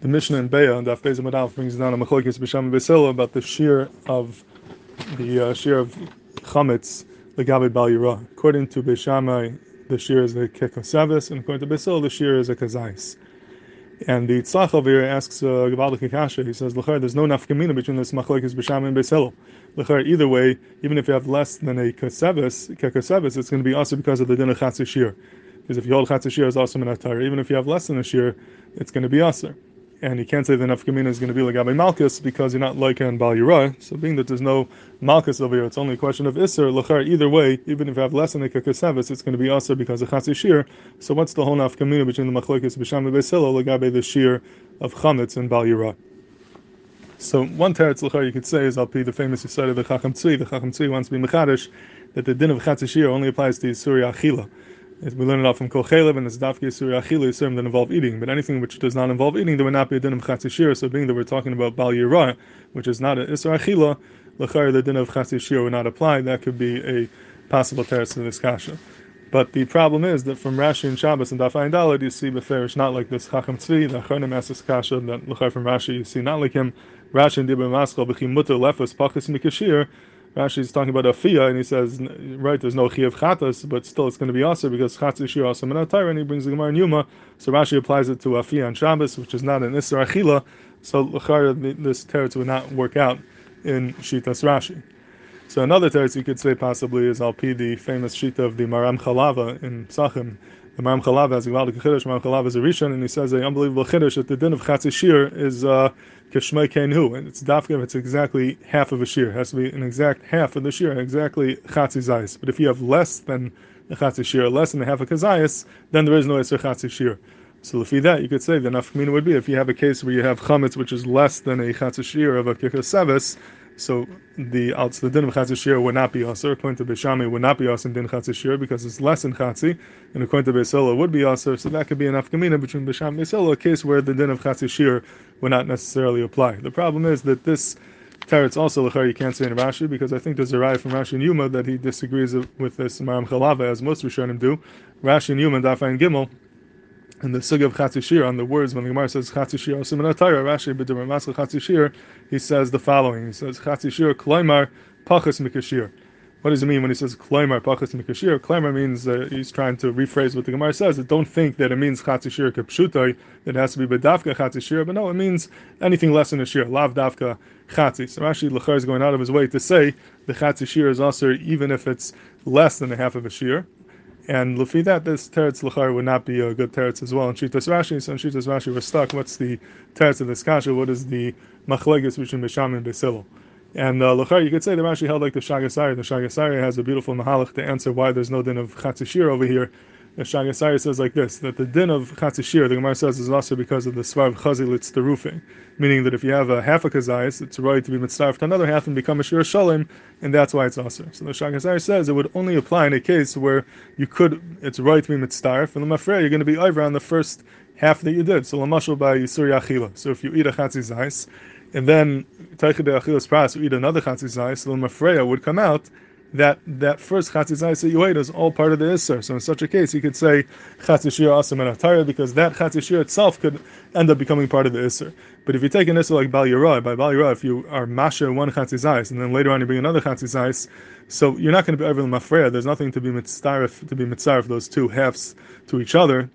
the Mishnah in Beitzah and Daf Adal brings down a Machlokes B'Sham Beisila about the shear of the uh, shear of chametz legabe bal yira. According to Beishamai, the shear is a kekosavis, and according to Beisil, the shear is a kazais. And the Tzlach over here asks uh, Gavaldik Kasha, he says, L'char, there's no nafkamina between this machlekes b'sham and beisel. L'char, either way, even if you have less than a kasevis, kekasevis, it's going to be also because of the din of chatzishir. Because if you hold chatzishir it's also an minatar, even if you have less than a shear, it's going to be also and you can't say the nafkamina is going to be like Abai Malchus because you're not like in Bal Yirah. So being that there's no Malchus over here, it's only a question of Isser, Lachar, either way, even if you have less than a Kakasavis, it's going to be also because of Chatzi Shir. So what's the whole nafkamina between the Machlekes B'Sham and Beisilo, Lagabe the Shir of Chametz and Bal Yirah? So one teretz lachar you could say is I'll be the famous side of the Chacham Tzvi. The Chacham Tzvi wants to be mechadish that the din of Chatzishir only applies to Surya Achila we learn it off from Kol and it's Dafki Yisur Achilu Yisurim that involve eating. But anything which does not involve eating, there would not be a din of Chatzishir. So being that we're talking about Bal Yirah, which is not a Isur Achila, L'chayr the din of Chatzishir would not apply. That could be a possible teretz to this kasha. But the problem is that from Rashi and Shabbos and Dafayin Dalad, you see Beferish not like this Chacham Tzvi, the Achronim asks kasha, that L'chayr from Rashi, you see not like him. Rashi and Dibur Maskal, B'chim Mutter Lefus Pachis Mikashir, Rashi is talking about a fia, and he says, right, there's no chi of chatas, but still it's going to be also because chatas shir also minatayr, and he brings the Gemara in Yuma. So Rashi applies it to a fia on Shabbos, which is not an isra achila. So this teretz would not work out in shitas Rashi. So another teretz you could say possibly is al the famous shita of the Maram Chalava in Psachim, Maram Chalav has a Gvaldik Chiddush, Maram Chalav is a Rishon, and he says an unbelievable Chiddush that the din of Chatzis Shir is uh, Keshmei Kenhu, and it's Dafka it's exactly half of a Shir. It has to be an exact half of the Shir, exactly Chatzis Zayis. But if you have less than a Chatzis Shir, less than a half of Kazayas, then there is no Esr Chatzis Shir. So if that, you could say the nafkamina would be if you have a case where you have chametz which is less than a chatzashir of a kikasevis, so the outs the din of chatzishir would not be aser. According to Bishami, would not be aser in din chatzishir because it's less than chatzi, and according to Beisola would be aser. So that could be an afkamina between Bisham and Beisola, a case where the din of chatzishir would not necessarily apply. The problem is that this teretz also lechar you can't say in Rashi because I think there's a raya from Rashi and Yuma that he disagrees with this Maram Chalava as most Rishonim do. Rashi and Yuma and Gimel in the Sugya of Chatzishir, on the words when the Gemara says Chatzishir Osim Atayra, Rashi B'Dimar Maskal Chatzishir, he says the following. He says Chatzishir Kloimar Pachas Mikashir. What does it mean when he says Kloimar Pachas Mikashir? Kloimar means uh, he's trying to rephrase what the Gemara says. Don't think that it means Chatzishir Kapshutai, that it has to be Bedavka Chatzishir, but no, it means anything less than a Shir, Lav Davka Chatzi. So Rashi Lachar is going out of his way to say the Chatzishir is also even if it's less than a half of a Shir. And Lufi that this teretz lachar would not be a good teretz as well. In Shitas Rashi, so in Shitas Rashi we're stuck. What's the teretz of this kasha? What is the machleges between Bisham and Besilil? And uh, lachar, you could say the Rashi held like the Shaagas Aryeh. The Shaagas Aryeh has a beautiful mahalach to answer why there's no din of chatzishir over here Shaagas Aryeh says like this that the din of Chatzishir, the Gemara says, is also because of the Svarv Chazilitz Terufing, meaning that if you have a half a Kazayas, it's right to be mitzvah to another half and become a Shir Shalim, and that's why it's also. So the Shaagas Aryeh says it would only apply in a case where you could, it's right to be mitzvah, and the Mafre, you're going to be over on the first half that you did. So Lamashal by Yisur Yachila. So if you eat a Chatzizais, and then Taichid Achilas Pras, you eat another Chatzizais, so the Mafreya would come out that that first chatzis ate is all part of the isser. So in such a case, you could say chatzishir asim and atayra because that chatzishir itself could end up becoming part of the isser. But if you take an isser like bal yirah, by bal yirah, if you are masha one chatzis and then later on you bring another chatzis so you're not going to be ever mafreya. There's nothing to be mitzaref to be mitzaref those two halves to each other.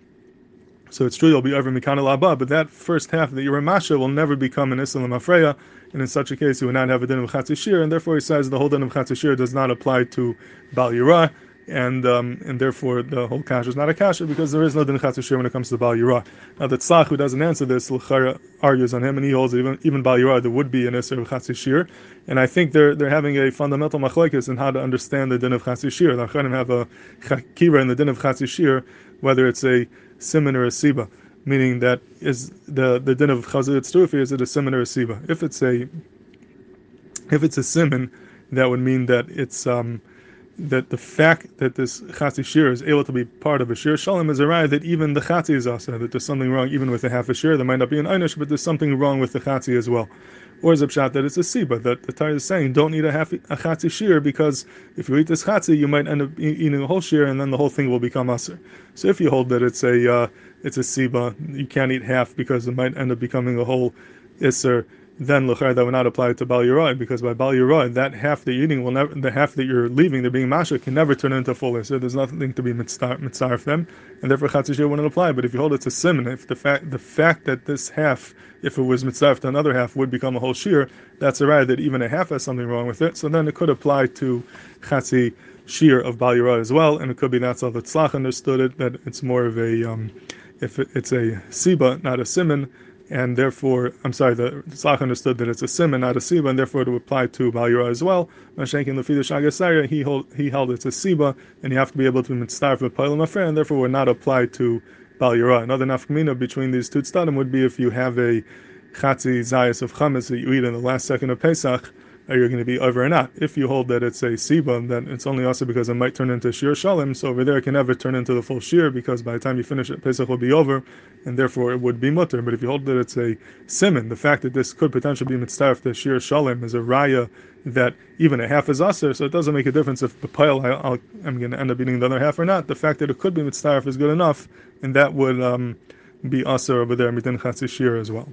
So it's true you'll be over mikana laba, but that first half that you're masha will never become an isser mafreya and in such a case he would not have a din of chatzishir, and therefore he says the whole din of chatzishir does not apply to bal yirah, and um, and therefore the whole kasha is not a kasha because there is no din of chatzishir when it comes to bal yirah. Now the Tzlach who doesn't answer this, L'chara argues on him, and he holds even even bal yirah there would be an isser of chatzishir, and I think they're they're having a fundamental machlekes in how to understand the din of chatzishir. The Achronim have a chakira in the din of chatzishir, whether it's a simon or a siba meaning that is the the din of chazir tzrufi is it a simon or a siba? If it's a if it's a simon, that would mean that it's um, that the fact that this chatzi shir is able to be part of a shir shalom is a right that even the chatzi is also that there's something wrong even with a half a shir. There might not be an einish, but there's something wrong with the chatzi as well. Or is a pshat that it's a siba that the Torah is saying don't eat a half a chatzi shir because if you eat this chatzi you might end up eating a whole shir and then the whole thing will become aser. So if you hold that it's a uh, it's a siba. You can't eat half because it might end up becoming a whole isser then lechar that would not apply to bal yeroi because by bal yeroi that half that you're eating will never the half that you're leaving, they're being masha, can never turn into full so there's nothing to be mitzvah for them, and therefore chatzishir wouldn't apply. But if you hold it to simon, if the fact the fact that this half, if it was mitzvah to another half, would become a whole shear, that's a right that even a half has something wrong with it. So then it could apply to chatzi shear of bal yeroi as well, and it could be that's how the tzlach understood it that it's more of a um, if it's a siba, not a simon and therefore, I'm sorry, the Tzlach understood that it's a sim and not a siba, and therefore it would apply to Balira as well. Mashenkin Shaagas Aryeh, he hold, he held it's a siba, and you have to be able to mitzvah for Pailam Afre, and therefore would not apply to Balira. Another nafkamina between these two tzadim would be if you have a chatzi zayas of chametz that you eat in the last second of Pesach, are you going to be over or not? If you hold that it's a siba, then it's only also because it might turn into shir shalim. So over there, it can never turn into the full shir because by the time you finish it, Pesach will be over, and therefore it would be mutter. But if you hold that it's a simon, the fact that this could potentially be mitzvah to shir shalim is a raya that even a half is aser, so it doesn't make a difference if the pile I, am going to end up eating the other half or not. The fact that it could be mitzvah is good enough, and that would um, be aser over there, mitin chatzis shir as well.